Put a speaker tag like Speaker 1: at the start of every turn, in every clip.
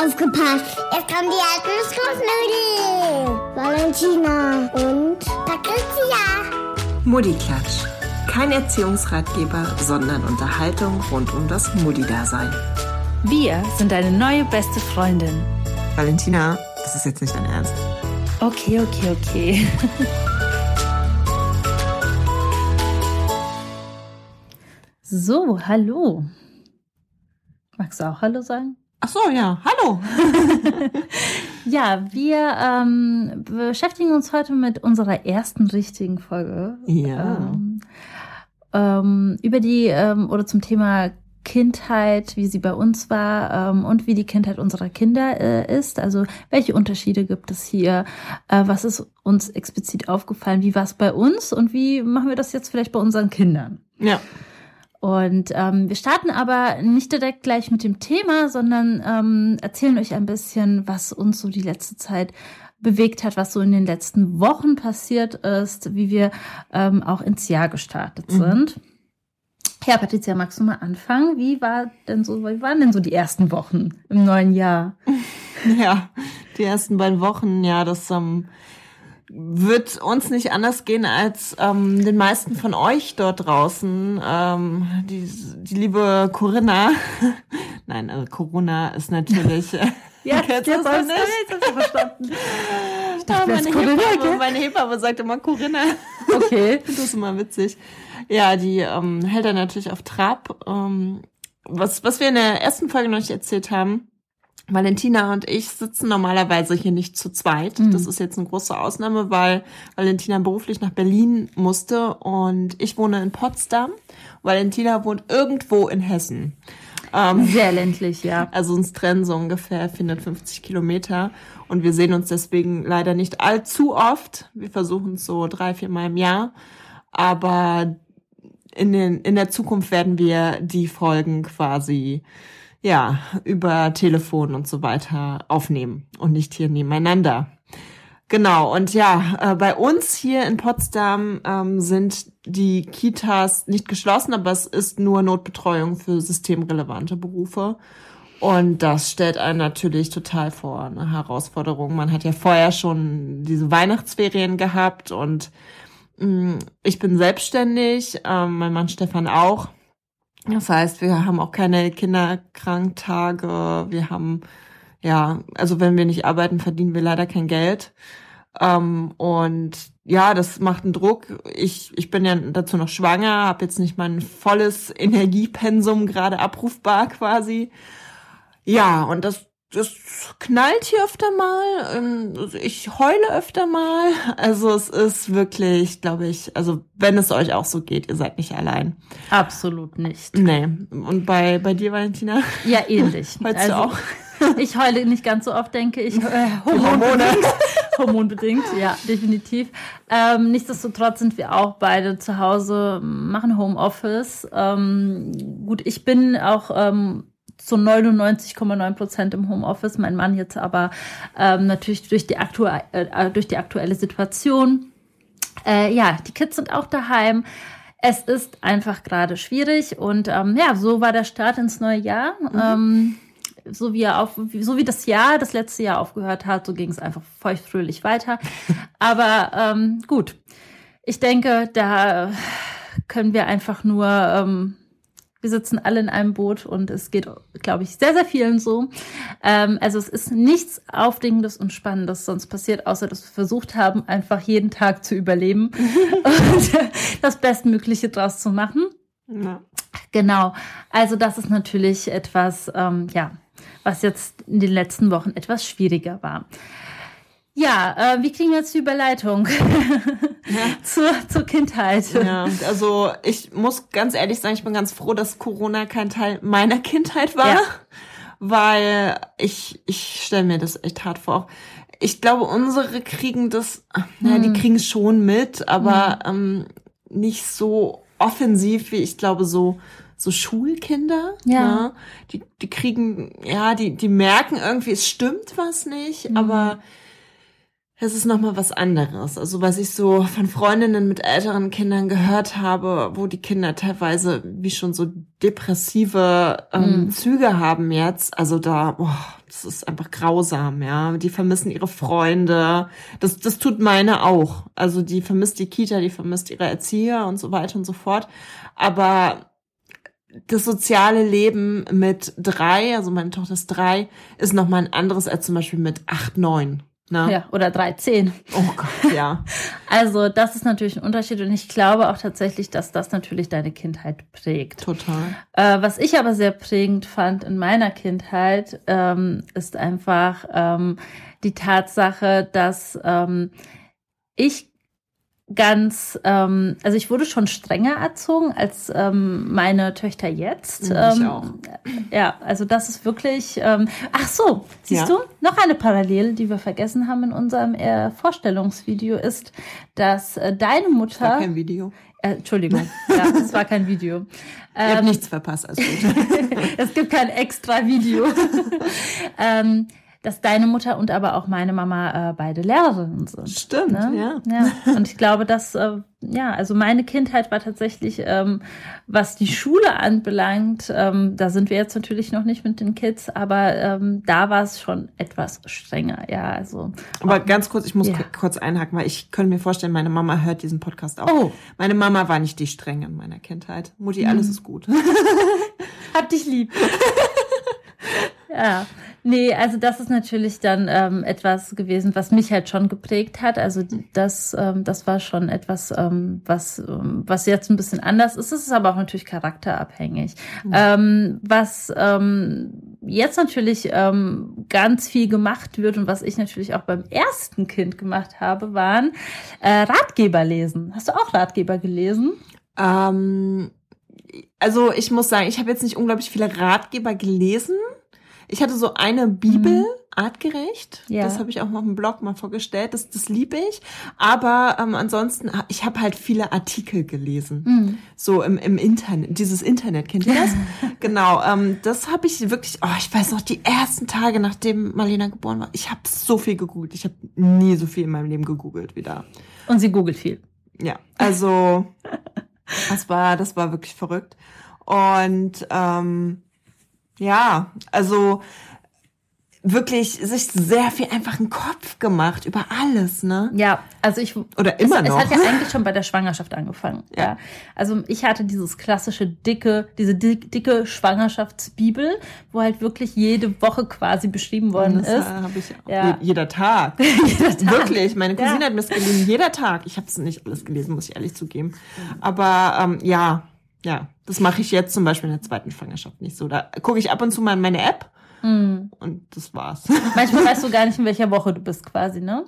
Speaker 1: Aufgepasst! Jetzt kommen die alten Schlussnudeln! Valentina und Patricia!
Speaker 2: Muddiklatsch. Kein Erziehungsratgeber, sondern Unterhaltung rund um das Muddi-Dasein.
Speaker 3: Wir sind deine neue beste Freundin.
Speaker 2: Valentina, das ist jetzt nicht dein Ernst.
Speaker 3: Okay, okay, okay. so, hallo. Magst du auch Hallo sagen?
Speaker 2: Ach so, ja, hallo.
Speaker 3: Ja, wir ähm, beschäftigen uns heute mit unserer ersten richtigen Folge.
Speaker 2: Ja.
Speaker 3: Ähm, ähm, über die ähm, oder zum Thema Kindheit, wie sie bei uns war ähm, und wie die Kindheit unserer Kinder äh, ist. Also welche Unterschiede gibt es hier? Äh, was ist uns explizit aufgefallen? Wie war es bei uns und wie machen wir das jetzt vielleicht bei unseren Kindern?
Speaker 2: Ja.
Speaker 3: Und ähm, wir starten aber nicht direkt gleich mit dem Thema, sondern ähm, erzählen euch ein bisschen, was uns so die letzte Zeit bewegt hat, was so in den letzten Wochen passiert ist, wie wir ähm, auch ins Jahr gestartet sind. Ja, Patricia, magst du mal anfangen? Wie war denn so, wie waren denn so die ersten Wochen im neuen Jahr?
Speaker 2: Ja, die ersten beiden Wochen, ja, das ähm, wird uns nicht anders gehen als ähm, den meisten von euch dort draußen. Ähm, die, die liebe Corinna, nein, also Corona ist natürlich. äh, kennst du
Speaker 3: der
Speaker 2: das
Speaker 3: weiß
Speaker 2: nicht?
Speaker 3: hab ich verstanden. Ich
Speaker 2: Ja,
Speaker 3: dachte,
Speaker 2: meine,
Speaker 3: das Corinna,
Speaker 2: Hebamme, meine Hebamme sagt immer Corinna.
Speaker 3: Okay.
Speaker 2: Das ist immer witzig. Ja, die ähm, hält er natürlich auf Trab. Ähm, was, was wir in der ersten Folge noch nicht erzählt haben, Valentina und ich sitzen normalerweise hier nicht zu zweit.
Speaker 3: Mhm.
Speaker 2: Das ist jetzt eine große Ausnahme, weil Valentina beruflich nach Berlin musste und ich wohne in Potsdam. Valentina wohnt irgendwo in Hessen. Ähm,
Speaker 3: Sehr ländlich, ja.
Speaker 2: also uns trennen so ungefähr 450 Kilometer und wir sehen uns deswegen leider nicht allzu oft. Wir versuchen es so drei, vier Mal im Jahr, aber in, den, in der Zukunft werden wir die Folgen quasi ja über Telefon und so weiter aufnehmen und nicht hier nebeneinander. Genau, und ja, äh, bei uns hier in Potsdam ähm, sind die Kitas nicht geschlossen, aber es ist nur Notbetreuung für systemrelevante Berufe. Und das stellt einen natürlich total vor eine Herausforderung. Man hat ja vorher schon diese Weihnachtsferien gehabt und mh, ich bin selbstständig, ähm, mein Mann Stefan auch. Das heißt, wir haben auch keine Kinderkranktage. Wir haben, ja, also wenn wir nicht arbeiten, verdienen wir leider kein Geld. Ähm, und ja, das macht einen Druck. Ich, ich bin ja dazu noch schwanger, habe jetzt nicht mein volles Energiepensum gerade abrufbar quasi. Ja, und das, das knallt hier öfter mal. ähm, also Ich heule öfter mal. Also es ist wirklich, glaube ich, also wenn es euch auch so geht, ihr seid nicht allein.
Speaker 3: Absolut nicht.
Speaker 2: Nee. Und bei, bei dir, Valentina?
Speaker 3: Ja, ähnlich. Also,
Speaker 2: Heulst du auch?
Speaker 3: Ich heule nicht ganz so oft, denke ich. Äh,
Speaker 2: Hormone.
Speaker 3: hormonbedingt. Hormonbedingt, ja, definitiv. Ähm, nichtsdestotrotz sind wir auch beide zu Hause, machen Homeoffice. Ähm, gut, ich bin auch ähm, zu 99,9 Prozent im Homeoffice. Mein Mann jetzt aber ähm, natürlich durch die, aktu äh, durch die aktuelle Situation. Äh, ja, die Kids sind auch daheim. Es ist einfach gerade schwierig und ähm, ja, so war der Start ins neue Jahr. Ähm, so wie er auf, so wie das Jahr, das letzte Jahr aufgehört hat, so ging es einfach feuchtfröhlich weiter. Aber ähm, gut, ich denke, da können wir einfach nur, ähm, wir sitzen alle in einem Boot und es geht, glaube ich, sehr, sehr vielen so. Ähm, also es ist nichts Aufregendes und Spannendes sonst passiert, außer dass wir versucht haben, einfach jeden Tag zu überleben und das Bestmögliche draus zu machen.
Speaker 2: Ja.
Speaker 3: Genau. Also das ist natürlich etwas, ähm, ja, was jetzt in den letzten Wochen etwas schwieriger war. Ja, äh, wie kriegen wir jetzt die Überleitung zur, zur Kindheit?
Speaker 2: Ja, also ich muss ganz ehrlich sagen, ich bin ganz froh, dass Corona kein Teil meiner Kindheit war,
Speaker 3: Ja.
Speaker 2: weil ich, ich stelle mir das echt hart vor. Ich glaube, unsere kriegen das, naja,
Speaker 3: Hm.
Speaker 2: die kriegen es schon mit, aber ähm, nicht so offensiv wie ich glaube so so Schulkinder.
Speaker 3: Ja.
Speaker 2: ne? Die, die kriegen, ja, die, die merken irgendwie, es stimmt was nicht,
Speaker 3: Mhm.
Speaker 2: aber es ist nochmal was anderes. Also was ich so von Freundinnen mit älteren Kindern gehört habe, wo die Kinder teilweise wie schon so depressive ähm,
Speaker 3: Mhm.
Speaker 2: Züge haben jetzt. Also da, boah, das ist einfach grausam, ja. Die vermissen ihre Freunde. Das, das tut meine auch. Also die vermisst die Kita, die vermisst ihre Erzieher und so weiter und so fort. Aber das soziale Leben mit drei, also meine Tochter ist drei, ist nochmal ein anderes als zum Beispiel mit acht, neun. Ne?
Speaker 3: Ja, oder 13.
Speaker 2: Oh Gott, ja.
Speaker 3: Also das ist natürlich ein Unterschied und ich glaube auch tatsächlich, dass das natürlich deine Kindheit prägt.
Speaker 2: Total.
Speaker 3: Äh, was ich aber sehr prägend fand in meiner Kindheit, ähm, ist einfach ähm, die Tatsache, dass ähm, ich ganz, ähm, also ich wurde schon strenger erzogen als ähm, meine Töchter jetzt.
Speaker 2: Ja, ich
Speaker 3: ähm,
Speaker 2: auch.
Speaker 3: Ja, also das ist wirklich. Ähm, ach so, siehst
Speaker 2: Ja.
Speaker 3: du? Noch eine Parallele, die wir vergessen haben in unserem äh, Vorstellungsvideo, ist, dass äh, deine Mutter.
Speaker 2: War kein Video.
Speaker 3: Äh, Entschuldigung, ja, es war kein Video.
Speaker 2: Habt
Speaker 3: Ähm,
Speaker 2: nichts verpasst, also gut.
Speaker 3: es gibt kein extra Video. ähm, dass deine Mutter und aber auch meine Mama äh, beide Lehrerinnen sind.
Speaker 2: Stimmt,
Speaker 3: Ne?
Speaker 2: ja.
Speaker 3: ja. Und ich glaube, dass, äh, ja, also meine Kindheit war tatsächlich, ähm, was die Schule anbelangt, ähm, da sind wir jetzt natürlich noch nicht mit den Kids, aber ähm, da war es schon etwas strenger, ja, also.
Speaker 2: Aber ganz kurz, ich muss
Speaker 3: Ja.
Speaker 2: kurz einhaken, weil ich könnte mir vorstellen, meine Mama hört diesen Podcast auch.
Speaker 3: Oh.
Speaker 2: Meine Mama war nicht die Strenge in meiner Kindheit. Mutti, alles ist gut.
Speaker 3: Hab dich lieb. ja. Nee, also das ist natürlich dann ähm, etwas gewesen, was mich halt schon geprägt hat. Also das, ähm, das war schon etwas, ähm, was, ähm, was jetzt ein bisschen anders ist. Es ist aber auch natürlich charakterabhängig. Ähm, was ähm, jetzt natürlich ähm, ganz viel gemacht wird und was ich natürlich auch beim ersten Kind gemacht habe, waren äh, Ratgeber lesen. Hast du auch Ratgeber gelesen?
Speaker 2: ähm, also ich muss sagen, ich habe jetzt nicht unglaublich viele Ratgeber gelesen. Ich hatte so eine Bibel, artgerecht.
Speaker 3: Ja.
Speaker 2: Das habe ich auch mal auf dem Blog mal vorgestellt. Das, das liebe ich. Aber ähm, ansonsten, ich habe halt viele Artikel gelesen. So im, im Internet, dieses Internet, kennt ihr das? genau, ähm, das habe ich wirklich, oh, ich weiß noch, die ersten Tage, nachdem Marlena geboren war, ich habe so viel gegoogelt. Ich habe nie so viel in meinem Leben gegoogelt wie da.
Speaker 3: Und sie googelt viel.
Speaker 2: Ja, also das war, das war wirklich verrückt. Und ähm, ja, also wirklich sich sehr viel einfach einen Kopf gemacht über alles, ne?
Speaker 3: Ja, also ich
Speaker 2: Oder immer
Speaker 3: es,
Speaker 2: noch.
Speaker 3: Es hat ja eigentlich schon bei der Schwangerschaft angefangen. Ja.
Speaker 2: Ja.
Speaker 3: Also ich hatte dieses klassische dicke, diese dick, dicke Schwangerschaftsbibel, wo halt wirklich jede Woche quasi beschrieben worden
Speaker 2: das
Speaker 3: ist.
Speaker 2: habe ich auch.
Speaker 3: Ja.
Speaker 2: Je- Jeder Tag.
Speaker 3: Jeder Tag.
Speaker 2: Wirklich, meine Cousine
Speaker 3: Ja.
Speaker 2: hat mir das gelesen, jeder Tag. Ich habe es nicht alles gelesen, muss ich ehrlich zugeben. Aber ähm, ja, ja, das mache ich jetzt zum Beispiel in der zweiten Schwangerschaft nicht so. Da gucke ich ab und zu mal in meine App
Speaker 3: Mhm.
Speaker 2: und das war's.
Speaker 3: Manchmal weißt du gar nicht, in welcher Woche du bist quasi, ne?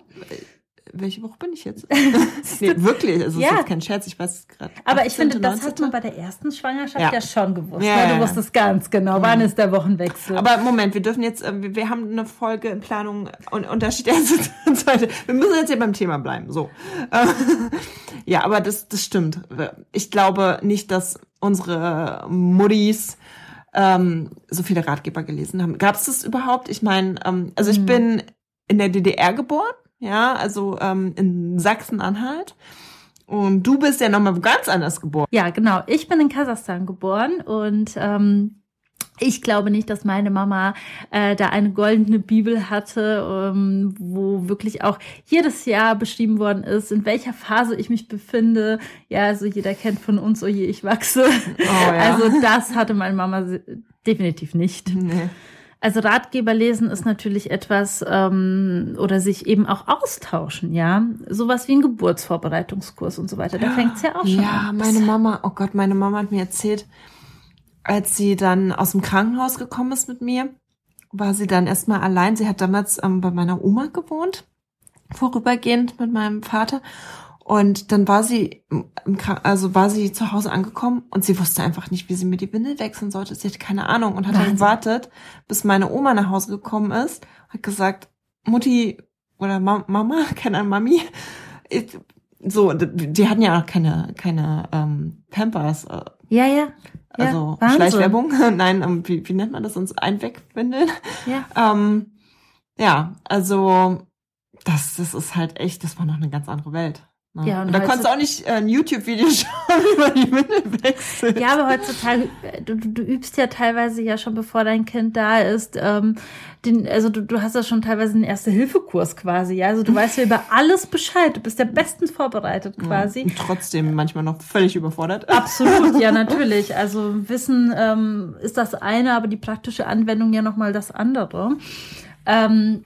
Speaker 2: Welche Woche bin ich jetzt? nee, wirklich, also
Speaker 3: Ja.
Speaker 2: ist jetzt kein Scherz, ich weiß es gerade.
Speaker 3: Aber ich
Speaker 2: 18.,
Speaker 3: finde, das hat
Speaker 2: 19..
Speaker 3: man bei der ersten Schwangerschaft ja,
Speaker 2: Ja.
Speaker 3: schon gewusst.
Speaker 2: Ja,
Speaker 3: ne? Du wusstest ganz genau, wann ist der Wochenwechsel.
Speaker 2: Aber Moment, wir dürfen jetzt, äh, wir- haben eine Folge in Planung und Unterschied erste und zweite. Wir müssen jetzt hier beim Thema bleiben. So. Ja, aber das, das stimmt. Ich glaube nicht, dass unsere Muttis ähm, so viele Ratgeber gelesen haben. Gab es das überhaupt? Ich meine, ähm, also ich bin in der DDR geboren, ja, also ähm, in Sachsen-Anhalt. Und du bist ja nochmal ganz anders geboren.
Speaker 3: Ja, genau. Ich bin in Kasachstan geboren und ähm, ich glaube nicht, dass meine Mama äh, da eine goldene Bibel hatte, ähm, wo wirklich auch jedes Jahr beschrieben worden ist, in welcher Phase ich mich befinde. Ja, also jeder kennt von uns, oh je, ich wachse.
Speaker 2: Oh, ja.
Speaker 3: Also das hatte meine Mama definitiv nicht.
Speaker 2: Nee.
Speaker 3: Also Ratgeber lesen ist natürlich etwas ähm, oder sich eben auch austauschen, ja. Sowas wie ein Geburtsvorbereitungskurs und so weiter. Da fängt's ja auch schon
Speaker 2: Ja,
Speaker 3: an.
Speaker 2: meine Mama, oh Gott, meine Mama hat mir erzählt, als sie dann aus dem Krankenhaus gekommen ist mit mir, war sie dann erstmal allein. Sie hat damals ähm, bei meiner Oma gewohnt, vorübergehend mit meinem Vater. Und dann war sie, also war sie zu Hause angekommen und sie wusste einfach nicht, wie sie mir die Windel wechseln sollte. Sie hatte keine Ahnung und hat dann
Speaker 3: Wahnsinn.
Speaker 2: gewartet, bis meine Oma nach Hause gekommen ist, hat gesagt, Mutti oder Ma Mama, keine Ahnung, Mami, ich, so, die hatten ja auch keine, keine ähm, Pampers, äh,
Speaker 3: Ja, ja. Ja,
Speaker 2: also
Speaker 3: Wahnsinn.
Speaker 2: Schleichwerbung. Nein, ähm, wie, wie nennt man das sonst? Einwegwindeln.
Speaker 3: Ja.
Speaker 2: Ähm, ja, also das, das ist halt echt, das war noch eine ganz andere Welt. Ne?
Speaker 3: Ja, und
Speaker 2: und da konntest du auch nicht äh, ein YouTube-Video schauen über die Windelwechsel.
Speaker 3: Ja, aber heutzutage, äh, du, du du übst ja teilweise ja schon, bevor dein Kind da ist, ähm, den, also du, du hast ja schon teilweise einen Erste-Hilfe-Kurs quasi, ja. Also du weißt ja über alles Bescheid, du bist ja bestens vorbereitet quasi.
Speaker 2: Und trotzdem manchmal noch völlig überfordert.
Speaker 3: Absolut, ja, natürlich. Also Wissen ähm, ist das eine, aber die praktische Anwendung ja nochmal das andere. Ähm,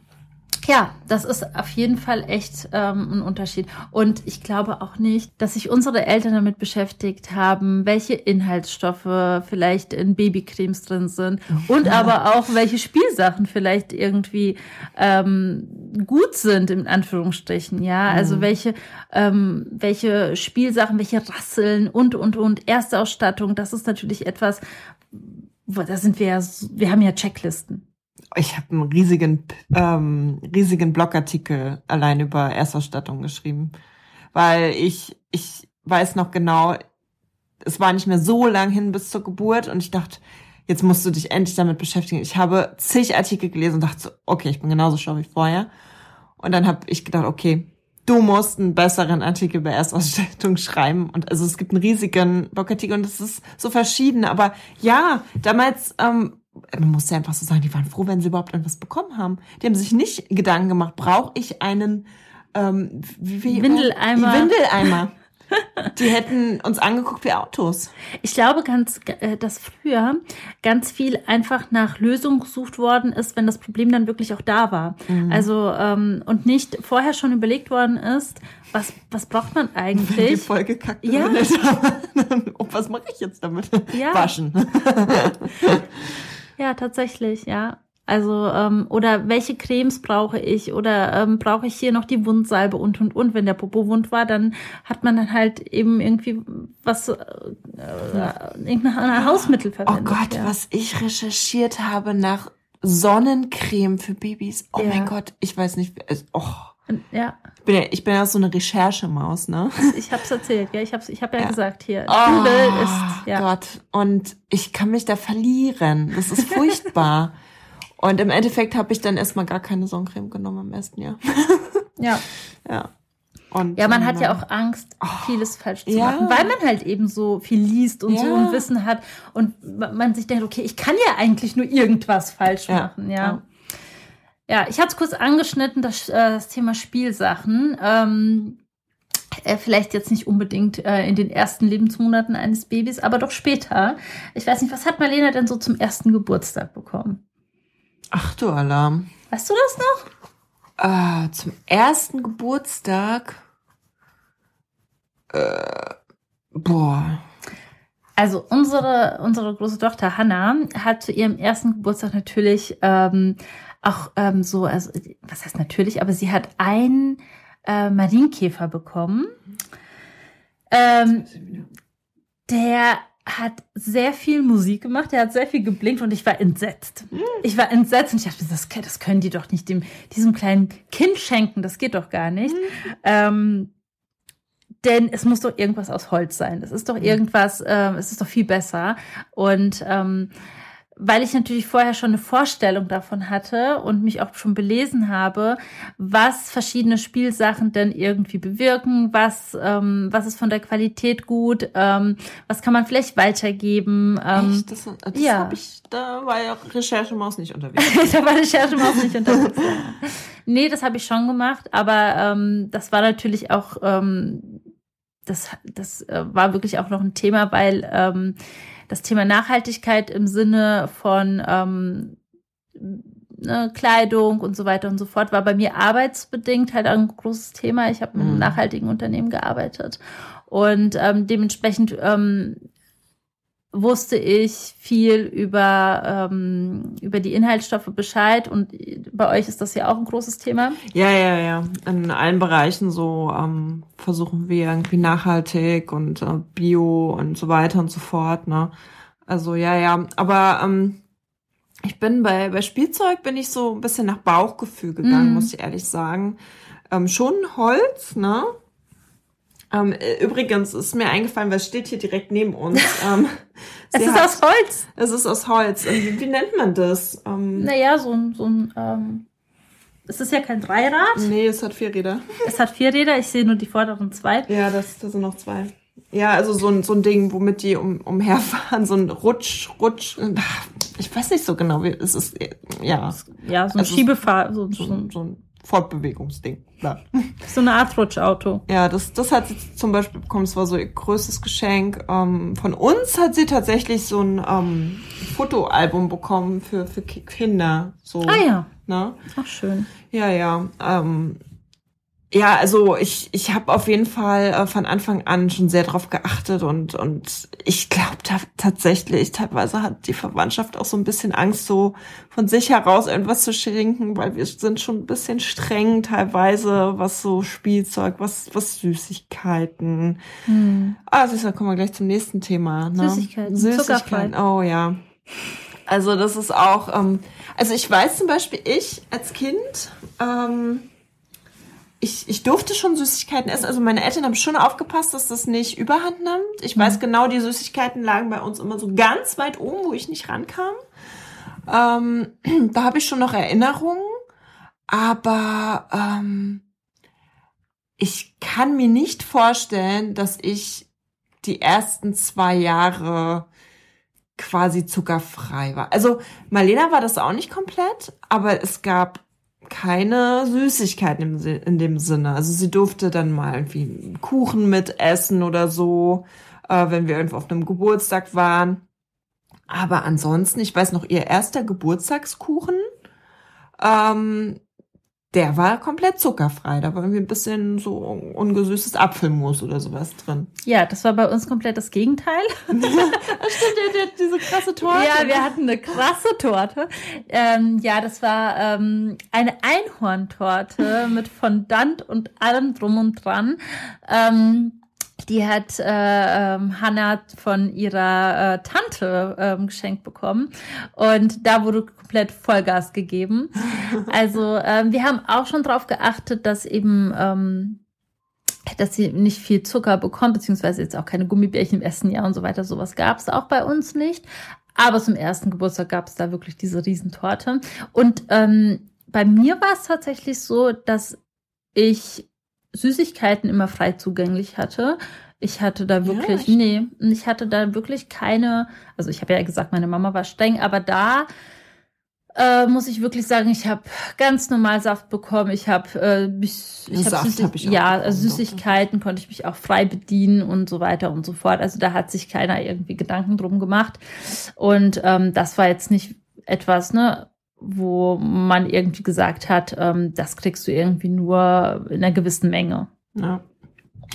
Speaker 3: ja, das ist auf jeden Fall echt ähm, ein Unterschied. Und ich glaube auch nicht, dass sich unsere Eltern damit beschäftigt haben, welche Inhaltsstoffe vielleicht in Babycremes drin sind und aber auch welche Spielsachen vielleicht irgendwie ähm, gut sind, in Anführungsstrichen. Ja, also welche, ähm, welche Spielsachen, welche Rasseln und, und, und Erstausstattung. Das ist natürlich etwas, wo, da sind wir ja, wir haben ja Checklisten.
Speaker 2: Ich habe einen riesigen, ähm, riesigen Blogartikel allein über Erstausstattung geschrieben, weil ich, ich weiß noch genau, es war nicht mehr so lang hin bis zur Geburt und ich dachte, jetzt musst du dich endlich damit beschäftigen. Ich habe zig Artikel gelesen und dachte so, okay, ich bin genauso schlau wie vorher. Und dann habe ich gedacht, okay, du musst einen besseren Artikel über Erstausstattung schreiben. Und also es gibt einen riesigen Blogartikel und es ist so verschieden. Aber ja, damals, ähm, man muss ja einfach so sagen, die waren froh, wenn sie überhaupt etwas bekommen haben. Die haben sich nicht Gedanken gemacht, brauche ich einen ähm, wie,
Speaker 3: Windeleimer.
Speaker 2: Windeleimer. Die hätten uns angeguckt wie Autos.
Speaker 3: Ich glaube ganz, äh, dass früher ganz viel einfach nach Lösungen gesucht worden ist, wenn das Problem dann wirklich auch da war.
Speaker 2: Mhm.
Speaker 3: Also ähm, und nicht vorher schon überlegt worden ist, was was braucht man
Speaker 2: Die
Speaker 3: eigentlich?
Speaker 2: vollgekackte
Speaker 3: Ja.
Speaker 2: Windel. oh, was mache ich jetzt damit?
Speaker 3: Ja.
Speaker 2: Waschen.
Speaker 3: Ja, tatsächlich, ja. Also, ähm, oder welche Cremes brauche ich? Oder ähm, brauche ich hier noch die Wundsalbe und und und. Wenn der Popo wund war, dann hat man dann halt eben irgendwie was, äh, äh, irgendein Hausmittel
Speaker 2: Oh
Speaker 3: verwendet.
Speaker 2: Gott,
Speaker 3: ja.
Speaker 2: was ich recherchiert habe nach Sonnencreme für Babys. Oh
Speaker 3: Ja.
Speaker 2: mein Gott, ich weiß nicht. es- Oh,
Speaker 3: ja,
Speaker 2: ich bin ja, ich bin ja so eine Recherchemaus, ne?
Speaker 3: ich hab's erzählt, ja. Ich hab's, ich hab ja,
Speaker 2: Ja.
Speaker 3: gesagt hier.
Speaker 2: Oh
Speaker 3: Google ist, ja.
Speaker 2: Gott. Und ich kann mich da verlieren. Das ist furchtbar. Und im Endeffekt habe ich dann erstmal gar keine Sonnencreme genommen im ersten Jahr.
Speaker 3: ja.
Speaker 2: Ja. Und,
Speaker 3: Ja, man hat ja
Speaker 2: ähm,
Speaker 3: auch Angst, vieles falsch zu
Speaker 2: ja.
Speaker 3: machen, weil man halt eben so viel liest und so
Speaker 2: Ja.
Speaker 3: und Wissen hat und ma- man sich denkt, okay, ich kann ja eigentlich nur irgendwas falsch
Speaker 2: Ja,
Speaker 3: machen, ja.
Speaker 2: Ja.
Speaker 3: Ich hatte es kurz angeschnitten, das, äh, das Thema Spielsachen. Ähm, äh, vielleicht jetzt nicht unbedingt äh, in den ersten Lebensmonaten eines Babys, aber doch später. Ich weiß nicht, was hat Marlena denn so zum ersten Geburtstag bekommen?
Speaker 2: Ach du Alarm.
Speaker 3: Weißt du das noch?
Speaker 2: Ah, zum ersten Geburtstag. Äh, boah.
Speaker 3: Also unsere, unsere große Tochter Hannah hat zu ihrem ersten Geburtstag natürlich ähm, auch ähm, so, also was heißt natürlich, aber sie hat einen äh, Marienkäfer bekommen. Ähm, der hat sehr viel Musik gemacht, der hat sehr viel geblinkt und ich war entsetzt. Ich war entsetzt und ich dachte, das, das können die doch nicht dem, diesem kleinen Kind schenken, das geht doch gar nicht. Ähm, denn es muss doch irgendwas aus Holz sein. Es ist doch irgendwas, ähm, es ist doch viel besser. Und ähm, weil ich natürlich vorher schon eine Vorstellung davon hatte und mich auch schon belesen habe, was verschiedene Spielsachen denn irgendwie bewirken, was, ähm, was ist von der Qualität gut, ähm, was kann man vielleicht weitergeben. Ähm,
Speaker 2: Echt? Das, das
Speaker 3: ja.
Speaker 2: hab ich, da war ja Recherchemaus nicht unterwegs.
Speaker 3: da war Recherchemaus nicht unterwegs. Nee, das habe ich schon gemacht, aber ähm, das war natürlich auch, ähm, das, das äh, war wirklich auch noch ein Thema, weil ähm, das Thema Nachhaltigkeit im Sinne von ähm, ne, Kleidung und so weiter und so fort war bei mir arbeitsbedingt halt ein großes Thema. Ich habe in einem
Speaker 2: Mhm.
Speaker 3: nachhaltigen Unternehmen gearbeitet und ähm, dementsprechend ähm, wusste ich viel über, ähm, über die Inhaltsstoffe Bescheid und bei euch ist das ja auch ein großes Thema.
Speaker 2: Ja, ja, ja. In allen Bereichen so ähm, versuchen wir irgendwie nachhaltig und äh, bio und so weiter und so fort. Ne? Also ja, ja. Aber ähm, ich bin bei bei Spielzeug bin ich so ein bisschen nach Bauchgefühl gegangen,
Speaker 3: Mhm.
Speaker 2: muss ich ehrlich sagen. Ähm, schon Holz, ne? Ähm, äh, übrigens ist mir eingefallen, weil es steht hier direkt neben uns. ähm,
Speaker 3: Es ist
Speaker 2: hat-
Speaker 3: aus Holz.
Speaker 2: Es ist aus Holz. Wie, wie nennt man das? Ähm,
Speaker 3: Naja, so ein, so ein ähm, es ist ja kein Dreirad.
Speaker 2: Nee, es hat vier Räder.
Speaker 3: Es hat vier Räder, ich sehe nur die vorderen zwei.
Speaker 2: Ja, das, das sind noch zwei. Ja, also so ein, so ein Ding, womit die um, umherfahren, so ein Rutsch, Rutsch. Ich weiß nicht so genau, wie es ist. Ja.
Speaker 3: Ja, so ein
Speaker 2: Also
Speaker 3: Schiebefahr, so,
Speaker 2: So,
Speaker 3: so
Speaker 2: ein Fortbewegungsding. Klar.
Speaker 3: so eine Art Rutschauto.
Speaker 2: Ja, das, das hat sie zum Beispiel bekommen. Es war so ihr größtes Geschenk. Ähm, von uns hat sie tatsächlich so ein ähm, Fotoalbum bekommen für, für Ki- Kinder. So,
Speaker 3: Ah ja,
Speaker 2: Ne?
Speaker 3: ach schön.
Speaker 2: Ja, ja. Ähm, ja, also ich, ich habe auf jeden Fall äh, von Anfang an schon sehr drauf geachtet und, und ich glaube ta tatsächlich, teilweise hat die Verwandtschaft auch so ein bisschen Angst, so von sich heraus irgendwas zu schenken, weil wir sind schon ein bisschen streng teilweise, was so Spielzeug, was, was Süßigkeiten.
Speaker 3: Hm.
Speaker 2: Ah, siehst du, da kommen wir gleich zum nächsten Thema. Ne?
Speaker 3: Süßigkeiten,
Speaker 2: Süßigkeiten. Oh ja. Also das ist auch, ähm, also ich weiß zum Beispiel, ich als Kind, ähm, ich, ich durfte schon Süßigkeiten essen. Also meine Eltern haben schon aufgepasst, dass das nicht überhand nimmt. Ich weiß genau, die Süßigkeiten lagen bei uns immer so ganz weit oben, wo ich nicht rankam. Ähm, da habe ich schon noch Erinnerungen, aber ähm, ich kann mir nicht vorstellen, dass ich die ersten zwei Jahre quasi zuckerfrei war. Also Marlena war das auch nicht komplett, aber es gab keine Süßigkeiten im, in dem Sinne. Also sie durfte dann mal irgendwie einen Kuchen mitessen oder so, äh, wenn wir irgendwo auf einem Geburtstag waren. Aber ansonsten, ich weiß noch, ihr erster Geburtstagskuchen, ähm, der war komplett zuckerfrei. Da war irgendwie ein bisschen so ungesüßtes Apfelmus oder sowas drin.
Speaker 3: Ja, das war bei uns komplett das Gegenteil.
Speaker 2: Stimmt, der, der, diese krasse Torte.
Speaker 3: Ja, wir hatten eine krasse Torte. Ähm, ja, das war ähm, eine Einhorntorte mit Fondant und allem drum und dran. Ähm, die hat äh, ähm, Hannah von ihrer äh, Tante ähm, geschenkt bekommen und da wurde komplett Vollgas gegeben. Also ähm, wir haben auch schon drauf geachtet, dass eben ähm, dass sie nicht viel Zucker bekommt, beziehungsweise jetzt auch keine Gummibärchen im ersten Jahr und so weiter. Sowas gab es auch bei uns nicht. Aber zum ersten Geburtstag gab es da wirklich diese Riesentorte. Und ähm, bei mir war es tatsächlich so, dass ich Süßigkeiten immer frei zugänglich hatte. Ich hatte da wirklich,
Speaker 2: echt?
Speaker 3: nee, ich hatte da wirklich keine, also ich habe ja gesagt, meine Mama war streng, aber da äh, muss ich wirklich sagen, ich habe ganz normal Saft bekommen. Ich habe äh, mich- ich hab
Speaker 2: Saft
Speaker 3: Süßig
Speaker 2: hab ich auch
Speaker 3: ja,
Speaker 2: bekommen,
Speaker 3: also
Speaker 2: doch,
Speaker 3: Süßigkeiten konnte ich mich auch frei bedienen und so weiter und so fort. Also da hat sich keiner irgendwie Gedanken drum gemacht. Und ähm, das war jetzt nicht etwas, ne, wo man irgendwie gesagt hat, ähm, das kriegst du irgendwie nur in einer gewissen Menge.
Speaker 2: Ja.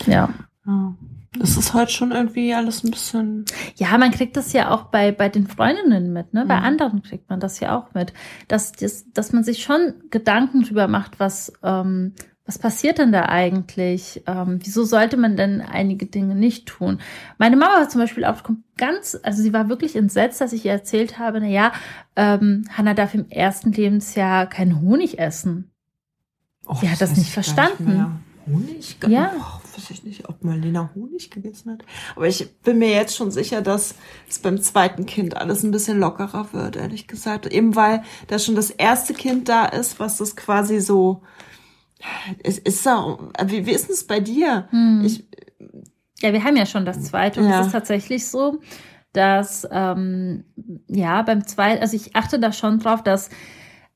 Speaker 3: Ja.
Speaker 2: ja. Das ist heute schon irgendwie alles ein bisschen.
Speaker 3: Ja, man kriegt das ja auch bei, bei den Freundinnen mit, ne? Bei
Speaker 2: Mhm.
Speaker 3: anderen kriegt man das ja auch mit. Dass, dass, dass man sich schon Gedanken drüber macht, was, ähm, was passiert denn da eigentlich? Ähm, wieso sollte man denn einige Dinge nicht tun? Meine Mama war zum Beispiel auch ganz, also sie war wirklich entsetzt, dass ich ihr erzählt habe, na ja, ähm, Hannah darf im ersten Lebensjahr keinen Honig essen.
Speaker 2: Oh,
Speaker 3: Die hat das
Speaker 2: weiß
Speaker 3: nicht verstanden.
Speaker 2: Honig?
Speaker 3: Ja.
Speaker 2: Oh, weiß ich nicht, ob Marlena Honig gegessen hat. Aber ich bin mir jetzt schon sicher, dass es beim zweiten Kind alles ein bisschen lockerer wird, ehrlich gesagt. Eben weil da schon das erste Kind da ist, was das quasi so. Es ist so, wie, wie ist es bei dir?
Speaker 3: Hm.
Speaker 2: Ich,
Speaker 3: Ja, wir haben ja schon das zweite und
Speaker 2: Ja.
Speaker 3: es ist tatsächlich so, dass ähm, ja beim zweiten, also ich achte da schon drauf, dass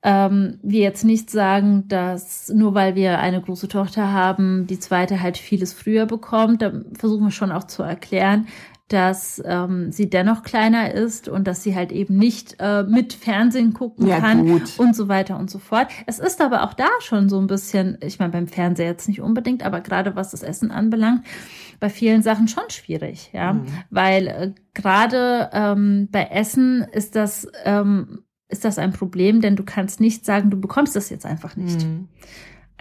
Speaker 3: ähm, wir jetzt nicht sagen, dass nur weil wir eine große Tochter haben, die zweite halt vieles früher bekommt. Da versuchen wir schon auch zu erklären, dass ähm, sie dennoch kleiner ist und dass sie halt eben nicht äh, mit Fernsehen gucken
Speaker 2: Ja,
Speaker 3: kann
Speaker 2: gut.
Speaker 3: und so weiter und so fort. Es ist aber auch da schon so ein bisschen, ich meine beim Fernseher jetzt nicht unbedingt, aber gerade was das Essen anbelangt, bei vielen Sachen schon schwierig, ja,
Speaker 2: Mhm.
Speaker 3: weil äh, gerade ähm, bei Essen ist das ähm, ist das ein Problem, denn du kannst nicht sagen, du bekommst das jetzt einfach nicht.
Speaker 2: Hm.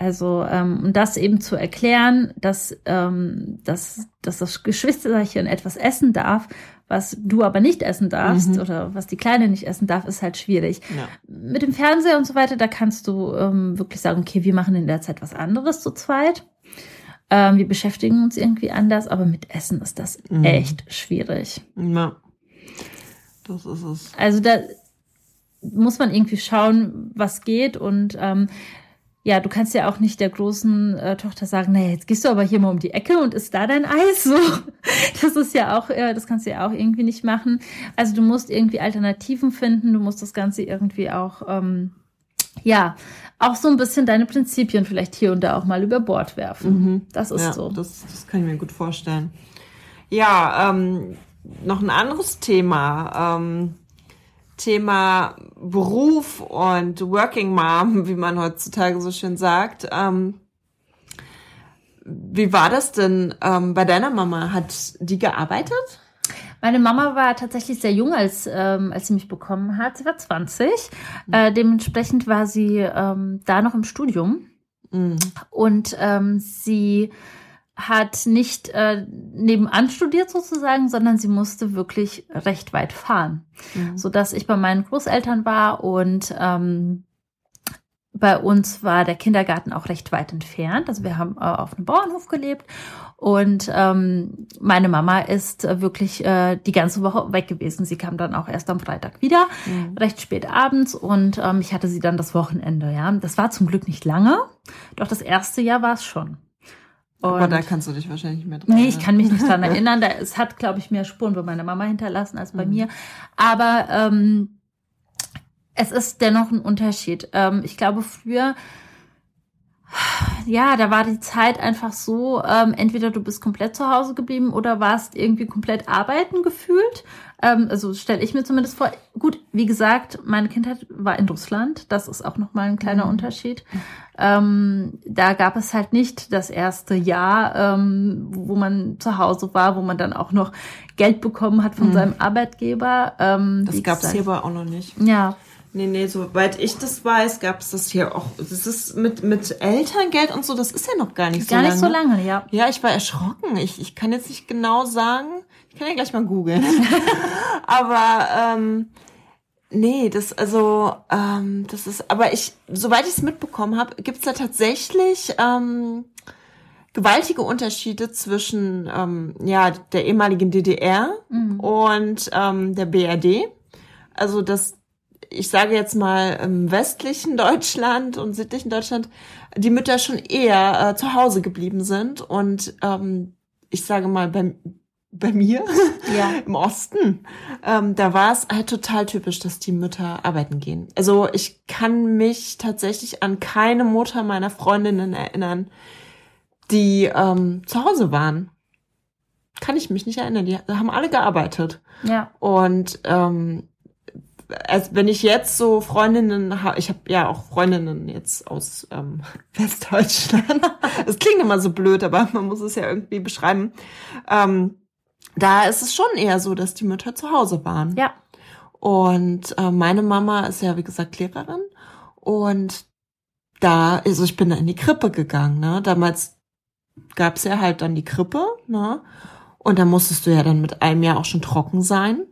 Speaker 3: Also um um das eben zu erklären, dass, ähm, dass, dass das Geschwisterchen etwas essen darf, was du aber nicht essen darfst
Speaker 2: Mhm.
Speaker 3: oder was die Kleine nicht essen darf, ist halt schwierig.
Speaker 2: Ja.
Speaker 3: Mit dem Fernseher und so weiter, da kannst du ähm, wirklich sagen, okay, wir machen in der Zeit was anderes zu zweit. Ähm, wir beschäftigen uns irgendwie anders, aber mit Essen ist das
Speaker 2: Mhm.
Speaker 3: echt schwierig.
Speaker 2: ja. Das ist es.
Speaker 3: Also da muss man irgendwie schauen, was geht und ähm, ja, du kannst ja auch nicht der großen äh, Tochter sagen, naja, jetzt gehst du aber hier mal um die Ecke und isst da dein Eis. So, das ist ja auch, äh, das kannst du ja auch irgendwie nicht machen. Also du musst irgendwie Alternativen finden. Du musst das Ganze irgendwie auch, ähm, ja, auch so ein bisschen deine Prinzipien vielleicht hier und da auch mal über Bord werfen. Mhm. Das ist
Speaker 2: ja,
Speaker 3: so.
Speaker 2: Das, das kann ich mir gut vorstellen. Ja, ähm, noch ein anderes Thema. Ähm, Thema Beruf und Working Mom, wie man heutzutage so schön sagt. Ähm, wie war das denn ähm, bei deiner Mama? Hat die gearbeitet?
Speaker 3: Meine Mama war tatsächlich sehr jung, als, ähm, als sie mich bekommen hat. Sie war 20. Mhm. Äh, dementsprechend war sie ähm, da noch im Studium. Mhm. Und ähm, sie hat nicht äh, nebenan studiert sozusagen, sondern sie musste wirklich recht weit fahren, mhm. so dass ich bei meinen Großeltern war und ähm, bei uns war der Kindergarten auch recht weit entfernt. Also wir haben äh, auf einem Bauernhof gelebt und ähm, meine Mama ist äh, wirklich äh, die ganze Woche weg gewesen. Sie kam dann auch erst am Freitag wieder, mhm. recht spät abends und ähm, ich hatte sie dann das Wochenende. Ja, das war zum Glück nicht lange, doch das erste Jahr war es schon.
Speaker 2: Und Aber da kannst du dich wahrscheinlich nicht mehr dran
Speaker 3: Nee, ich kann mich nicht dran erinnern. Da, es hat, glaube ich, mehr Spuren bei meiner Mama hinterlassen als bei mhm. mir. Aber ähm, es ist dennoch ein Unterschied. Ähm, ich glaube, früher, ja, da war die Zeit einfach so, ähm, entweder du bist komplett zu Hause geblieben oder warst irgendwie komplett arbeiten gefühlt. Ähm, also stelle ich mir zumindest vor. Gut, wie gesagt, meine Kindheit war in Russland. Das ist auch nochmal ein kleiner mhm. Unterschied. Ähm, da gab es halt nicht das erste Jahr, ähm, wo man zu Hause war, wo man dann auch noch Geld bekommen hat von mhm. seinem Arbeitgeber.
Speaker 2: Ähm, das gab es hier aber auch noch nicht.
Speaker 3: Ja.
Speaker 2: Nee, nee, soweit ich das weiß, gab es das hier auch. Das ist mit, mit Elterngeld und so, das ist ja noch gar nicht
Speaker 3: gar
Speaker 2: so lange.
Speaker 3: Gar nicht so lange, ja.
Speaker 2: Ja, ich war erschrocken. Ich, ich kann jetzt nicht genau sagen. Ich kann ja gleich mal googeln. aber ähm, nee, das also ähm, das ist. Aber ich, soweit ich es mitbekommen habe, gibt es da tatsächlich ähm, gewaltige Unterschiede zwischen ähm, ja der ehemaligen DDR mhm. und ähm, der BRD. Also das ich sage jetzt mal im westlichen Deutschland und südlichen Deutschland, die Mütter schon eher äh, zu Hause geblieben sind und ähm, ich sage mal bei, bei mir ja. im Osten, ähm, da war es halt total typisch, dass die Mütter arbeiten gehen. Also ich kann mich tatsächlich an keine Mutter meiner Freundinnen erinnern, die ähm, zu Hause waren. Kann ich mich nicht erinnern. Die haben alle gearbeitet.
Speaker 3: Ja.
Speaker 2: Und ähm, als wenn ich jetzt so Freundinnen habe, ich habe ja auch Freundinnen jetzt aus ähm, Westdeutschland. Es klingt immer so blöd, aber man muss es ja irgendwie beschreiben. Ähm, da ist es schon eher so, dass die Mütter zu Hause waren.
Speaker 3: Ja.
Speaker 2: Und äh, meine Mama ist ja, wie gesagt, Lehrerin. Und da, also ich bin da in die Krippe gegangen. Ne? Damals gab's ja halt dann die Krippe. Ne? Und da musstest du ja dann mit einem Jahr auch schon trocken sein.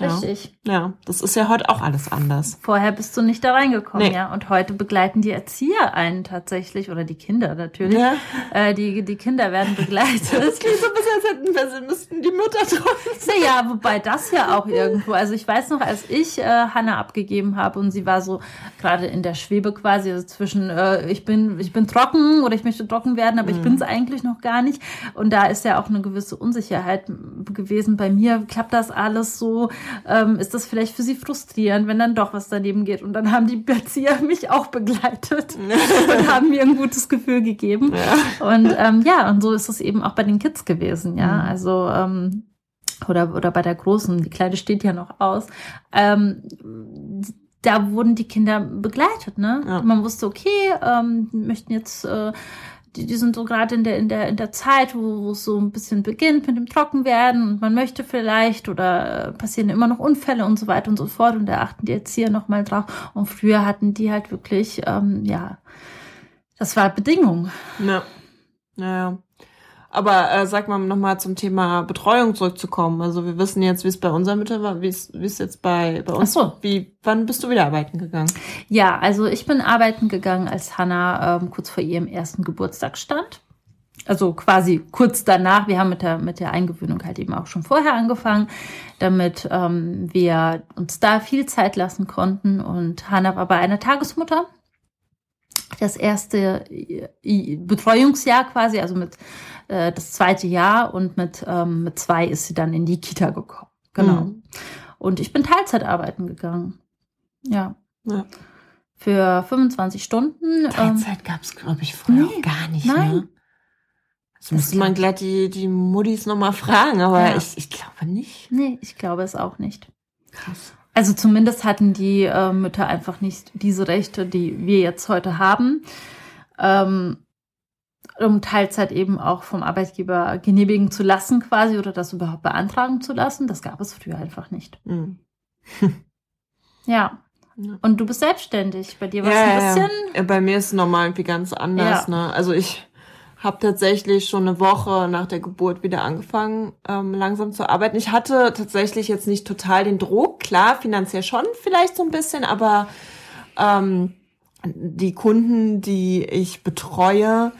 Speaker 3: Richtig.
Speaker 2: Ja. Ja, das ist ja heute auch alles anders.
Speaker 3: Vorher bist du nicht da reingekommen, nee. ja. Und heute begleiten die Erzieher einen tatsächlich, oder die Kinder natürlich. Ja. Äh, die, die Kinder werden begleitet.
Speaker 2: Das klingt so ein bisschen, als hätten wir, müssten die Mütter treffen.
Speaker 3: Naja, wobei das ja auch irgendwo. Also ich weiß noch, als ich äh, Hannah abgegeben habe und sie war so gerade in der Schwebe quasi, also zwischen äh, ich bin, ich bin trocken oder ich möchte trocken werden, aber mhm. ich bin es eigentlich noch gar nicht. Und da ist ja auch eine gewisse Unsicherheit gewesen bei mir. Klappt das alles so? ähm, ist das vielleicht für sie frustrierend, wenn dann doch was daneben geht. Und dann haben die Erzieher mich auch begleitet und haben mir ein gutes Gefühl gegeben. Ja. Und ähm, ja, und so ist es eben auch bei den Kids gewesen, ja. Mhm. Also ähm, oder, oder bei der Großen, die Kleine steht ja noch aus. Ähm, da wurden die Kinder begleitet, ne? Ja. Man wusste, okay, ähm, möchten jetzt äh, die, die sind so gerade in der, in der, in der Zeit, wo, es so ein bisschen beginnt mit dem Trockenwerden und man möchte vielleicht oder passieren immer noch Unfälle und so weiter und so fort und da achten die Erzieher nochmal drauf. Und früher hatten die halt wirklich, ähm, ja, das war Bedingung.
Speaker 2: Ja. Naja. Aber äh, sag mal nochmal zum Thema Betreuung zurückzukommen. Also wir wissen jetzt, wie es bei unserer Mutter war, wie es wie es jetzt bei bei uns.
Speaker 3: Ach so.
Speaker 2: Wie wann bist du wieder arbeiten gegangen?
Speaker 3: Ja, also ich bin arbeiten gegangen, als Hannah ähm, kurz vor ihrem ersten Geburtstag stand. Also quasi kurz danach. Wir haben mit der mit der Eingewöhnung halt eben auch schon vorher angefangen, damit ähm, wir uns da viel Zeit lassen konnten. Und Hannah war bei einer Tagesmutter das erste Betreuungsjahr quasi, also mit äh, das zweite Jahr und mit, ähm, mit zwei ist sie dann in die Kita gekommen. Genau. Mhm. Und ich bin Teilzeit arbeiten gegangen. Ja. ja. Für 25 Stunden.
Speaker 2: Ähm, Teilzeit ähm, gab es, glaube ich, früher nee, auch gar nicht. Nein. Ne? Das müsste man glatt die, die Muddis nochmal fragen, aber ja. ich, ich glaube nicht.
Speaker 3: Nee, ich glaube es auch nicht. Krass. Also zumindest hatten die äh, Mütter einfach nicht diese Rechte, die wir jetzt heute haben, ähm, um Teilzeit eben auch vom Arbeitgeber genehmigen zu lassen quasi oder das überhaupt beantragen zu lassen. Das gab es früher einfach nicht. Mhm. ja. Und du bist selbstständig. Bei dir war es ja, ein bisschen.
Speaker 2: Ja. Bei mir ist es normal irgendwie ganz anders. Ja. Ne? Also ich habe tatsächlich schon eine Woche nach der Geburt wieder angefangen, ähm, langsam zu arbeiten. Ich hatte tatsächlich jetzt nicht total den Druck, klar, finanziell schon vielleicht so ein bisschen, aber ähm, die Kunden, die ich betreue,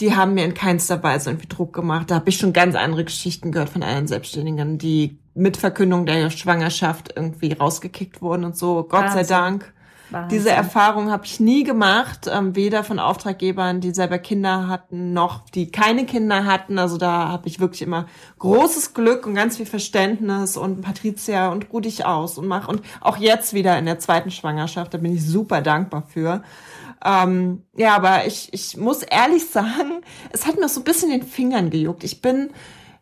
Speaker 2: die haben mir in keinster Weise irgendwie Druck gemacht. Da habe ich schon ganz andere Geschichten gehört von anderen Selbstständigen, die mit Verkündung der Schwangerschaft irgendwie rausgekickt wurden und so. Gott Wahnsinn. sei Dank. Wahnsinn. Diese Erfahrung habe ich nie gemacht, ähm, weder von Auftraggebern, die selber Kinder hatten, noch die keine Kinder hatten. Also da habe ich wirklich immer großes Glück und ganz viel Verständnis und Patricia und ruh dich aus und mach und auch jetzt wieder in der zweiten Schwangerschaft, da bin ich super dankbar für. Ähm, ja, aber ich, ich muss ehrlich sagen, es hat mir so ein bisschen den Fingern gejuckt. Ich bin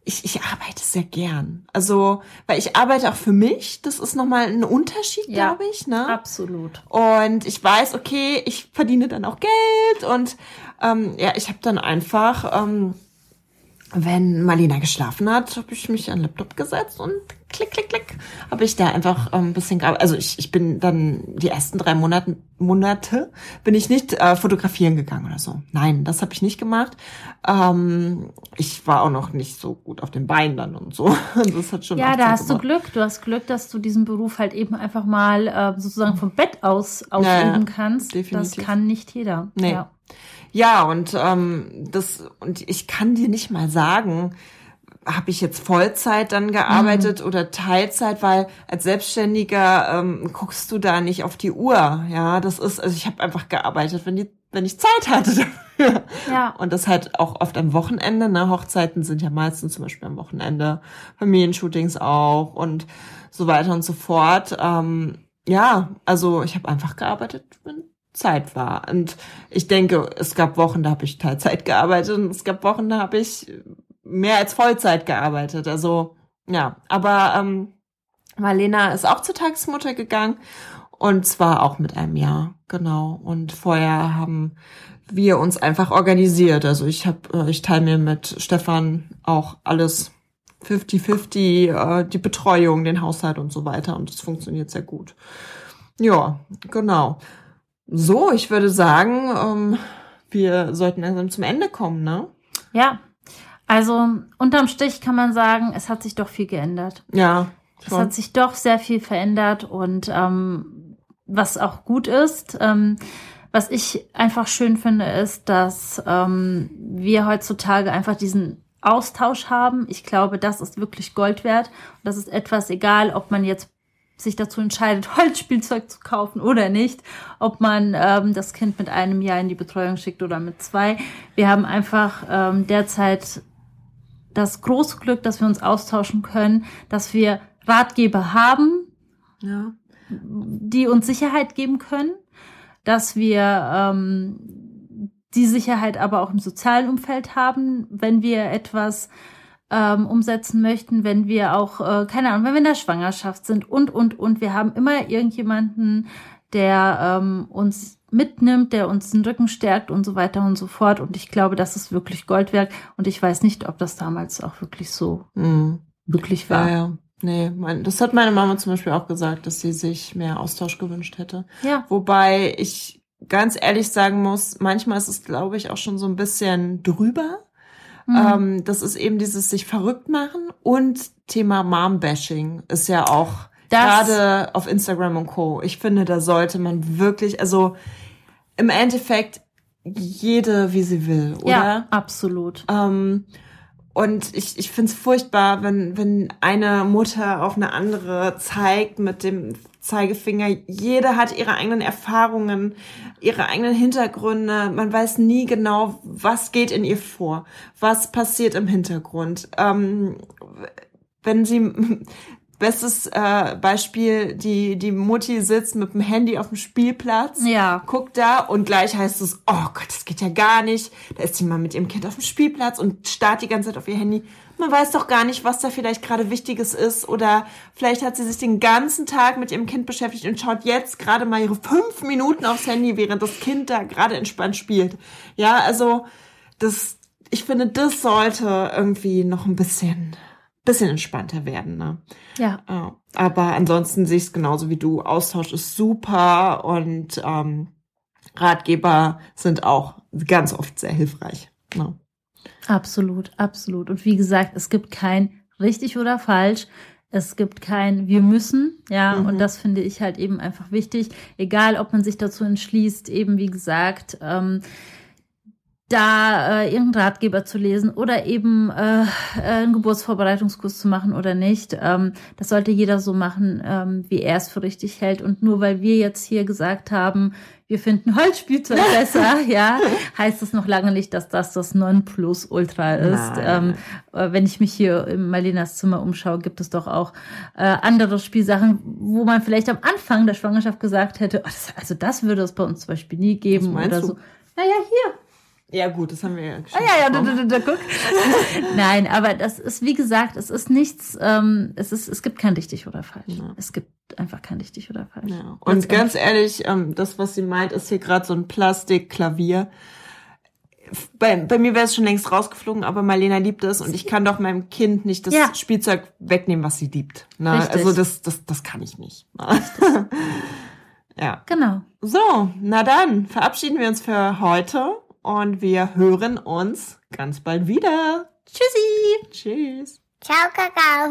Speaker 2: ich, ich arbeite sehr gern. Also, weil ich arbeite auch für mich. Das ist nochmal ein Unterschied, ja, glaube ich. Ne?
Speaker 3: Absolut.
Speaker 2: Und ich weiß, okay, ich verdiene dann auch Geld und ähm, ja, ich habe dann einfach ähm, wenn Marlena geschlafen hat, habe ich mich an den Laptop gesetzt und klick, klick, klick, habe ich da einfach ähm, ein bisschen, also ich, ich bin dann die ersten drei Monate, Monate bin ich nicht äh, fotografieren gegangen oder so. Nein, das habe ich nicht gemacht. Ähm, ich war auch noch nicht so gut auf den Beinen dann und so.
Speaker 3: Das hat schon ja, da hast gemacht. du Glück. Du hast Glück, dass du diesen Beruf halt eben einfach mal äh, sozusagen vom Bett aus ausüben ja, kannst. Definitiv. Das kann nicht jeder.
Speaker 2: Nee.
Speaker 3: Ja.
Speaker 2: Ja, und ähm, das und ich kann dir nicht mal sagen, habe ich jetzt Vollzeit dann gearbeitet mhm. oder Teilzeit, weil als Selbstständiger ähm, guckst du da nicht auf die Uhr. Ja, das ist, also ich habe einfach gearbeitet, wenn die, wenn ich Zeit hatte dafür. Ja. Und das halt auch oft am Wochenende. Ne? Hochzeiten sind ja meistens zum Beispiel am Wochenende, Familienshootings auch und so weiter und so fort. Ähm, ja, also ich habe einfach gearbeitet, wenn Zeit war. Und ich denke, es gab Wochen, da habe ich Teilzeit gearbeitet und es gab Wochen, da habe ich mehr als Vollzeit gearbeitet. Also ja, aber ähm, Marlena ist auch zur Tagesmutter gegangen und zwar auch mit einem Jahr, genau. Und vorher haben wir uns einfach organisiert. Also ich habe, äh, ich teile mir mit Stefan auch alles 50-50, äh, die Betreuung, den Haushalt und so weiter. Und das funktioniert sehr gut. Ja, genau. So, ich würde sagen, ähm, wir sollten langsam zum Ende kommen, ne?
Speaker 3: Ja. Also unterm Strich kann man sagen, es hat sich doch viel geändert.
Speaker 2: Ja.
Speaker 3: Schon. Es hat sich doch sehr viel verändert und ähm, was auch gut ist. Ähm, was ich einfach schön finde, ist, dass ähm, wir heutzutage einfach diesen Austausch haben. Ich glaube, das ist wirklich Gold wert. Und das ist etwas, egal, ob man jetzt sich dazu entscheidet, Holzspielzeug zu kaufen oder nicht, ob man ähm, das Kind mit einem Jahr in die Betreuung schickt oder mit zwei. Wir haben einfach ähm, derzeit das große Glück, dass wir uns austauschen können, dass wir Ratgeber haben, ja. die uns Sicherheit geben können, dass wir ähm, die Sicherheit aber auch im sozialen Umfeld haben, wenn wir etwas ähm, umsetzen möchten, wenn wir auch, äh, keine Ahnung, wenn wir in der Schwangerschaft sind und, und, und. Wir haben immer irgendjemanden, der ähm, uns mitnimmt, der uns den Rücken stärkt und so weiter und so fort. Und ich glaube, das ist wirklich Gold wert. Und ich weiß nicht, ob das damals auch wirklich so mhm. wirklich war.
Speaker 2: Ja, ja. Nee, mein, das hat meine Mama zum Beispiel auch gesagt, dass sie sich mehr Austausch gewünscht hätte. Ja. Wobei ich ganz ehrlich sagen muss, manchmal ist es, glaube ich, auch schon so ein bisschen drüber. Mhm. Ähm, das ist eben dieses sich verrückt machen und Thema Mom-Bashing ist ja auch gerade auf Instagram und Co. Ich finde, da sollte man wirklich, also im Endeffekt jede, wie sie will, oder? Ja,
Speaker 3: absolut.
Speaker 2: Ähm, Und ich, ich finde es furchtbar, wenn, wenn eine Mutter auf eine andere zeigt mit dem Zeigefinger. Jede hat ihre eigenen Erfahrungen, ihre eigenen Hintergründe. Man weiß nie genau, was geht in ihr vor, was passiert im Hintergrund. Ähm, wenn sie Bestes äh, Beispiel, die, die Mutti sitzt mit dem Handy auf dem Spielplatz,
Speaker 3: Ja.
Speaker 2: guckt da und gleich heißt es, oh Gott, das geht ja gar nicht. Da ist sie mal mit ihrem Kind auf dem Spielplatz und starrt die ganze Zeit auf ihr Handy. Man weiß doch gar nicht, was da vielleicht gerade Wichtiges ist oder vielleicht hat sie sich den ganzen Tag mit ihrem Kind beschäftigt und schaut jetzt gerade mal ihre fünf Minuten aufs Handy, während das Kind da gerade entspannt spielt. Ja, also das, ich finde, das sollte irgendwie noch ein bisschen, bisschen entspannter werden, ne?
Speaker 3: Ja.
Speaker 2: Ja, aber ansonsten sehe ich es genauso wie du. Austausch ist super und ähm, Ratgeber sind auch ganz oft sehr hilfreich. Ne?
Speaker 3: Absolut, absolut. Und wie gesagt, es gibt kein richtig oder falsch. Es gibt kein wir müssen, ja,
Speaker 2: Mhm.
Speaker 3: und das finde ich halt eben einfach wichtig. Egal, ob man sich dazu entschließt, eben wie gesagt, ähm, da äh, irgendeinen Ratgeber zu lesen oder eben äh, einen Geburtsvorbereitungskurs zu machen oder nicht. Ähm, das sollte jeder so machen, ähm, wie er es für richtig hält. Und nur weil wir jetzt hier gesagt haben, wir finden Holzspielzeug besser, ja, heißt es noch lange nicht, dass das das Nonplusultra ist. Ähm, äh, wenn ich mich hier in Marlenas Zimmer umschaue, gibt es doch auch äh, andere Spielsachen, wo man vielleicht am Anfang der Schwangerschaft gesagt hätte, oh, das, also das würde es bei uns zum Beispiel nie geben oder
Speaker 2: du?
Speaker 3: so. Naja, hier.
Speaker 2: Ja gut, das haben wir ja
Speaker 3: Ah, ja, ja, da, da, da, guck. Nein, aber das ist, wie gesagt, es ist nichts, ähm, es ist, es gibt kein richtig oder falsch.
Speaker 2: Ja.
Speaker 3: Es gibt einfach kein richtig oder falsch.
Speaker 2: Ja. Und ganz ehrlich, ähm, das, was sie meint, ist hier gerade so ein Plastikklavier. Bei, bei mir wäre es schon längst rausgeflogen, aber Marlena liebt es und ich kann doch meinem Kind nicht das
Speaker 3: Ja.
Speaker 2: Spielzeug wegnehmen, was sie liebt. Ne?
Speaker 3: Richtig.
Speaker 2: Also das, das, das kann ich nicht. Ja.
Speaker 3: Genau.
Speaker 2: So, na dann verabschieden wir uns für heute und wir hören uns ganz bald wieder.
Speaker 3: Tschüssi.
Speaker 2: Tschüss.
Speaker 1: Ciao, Kakao.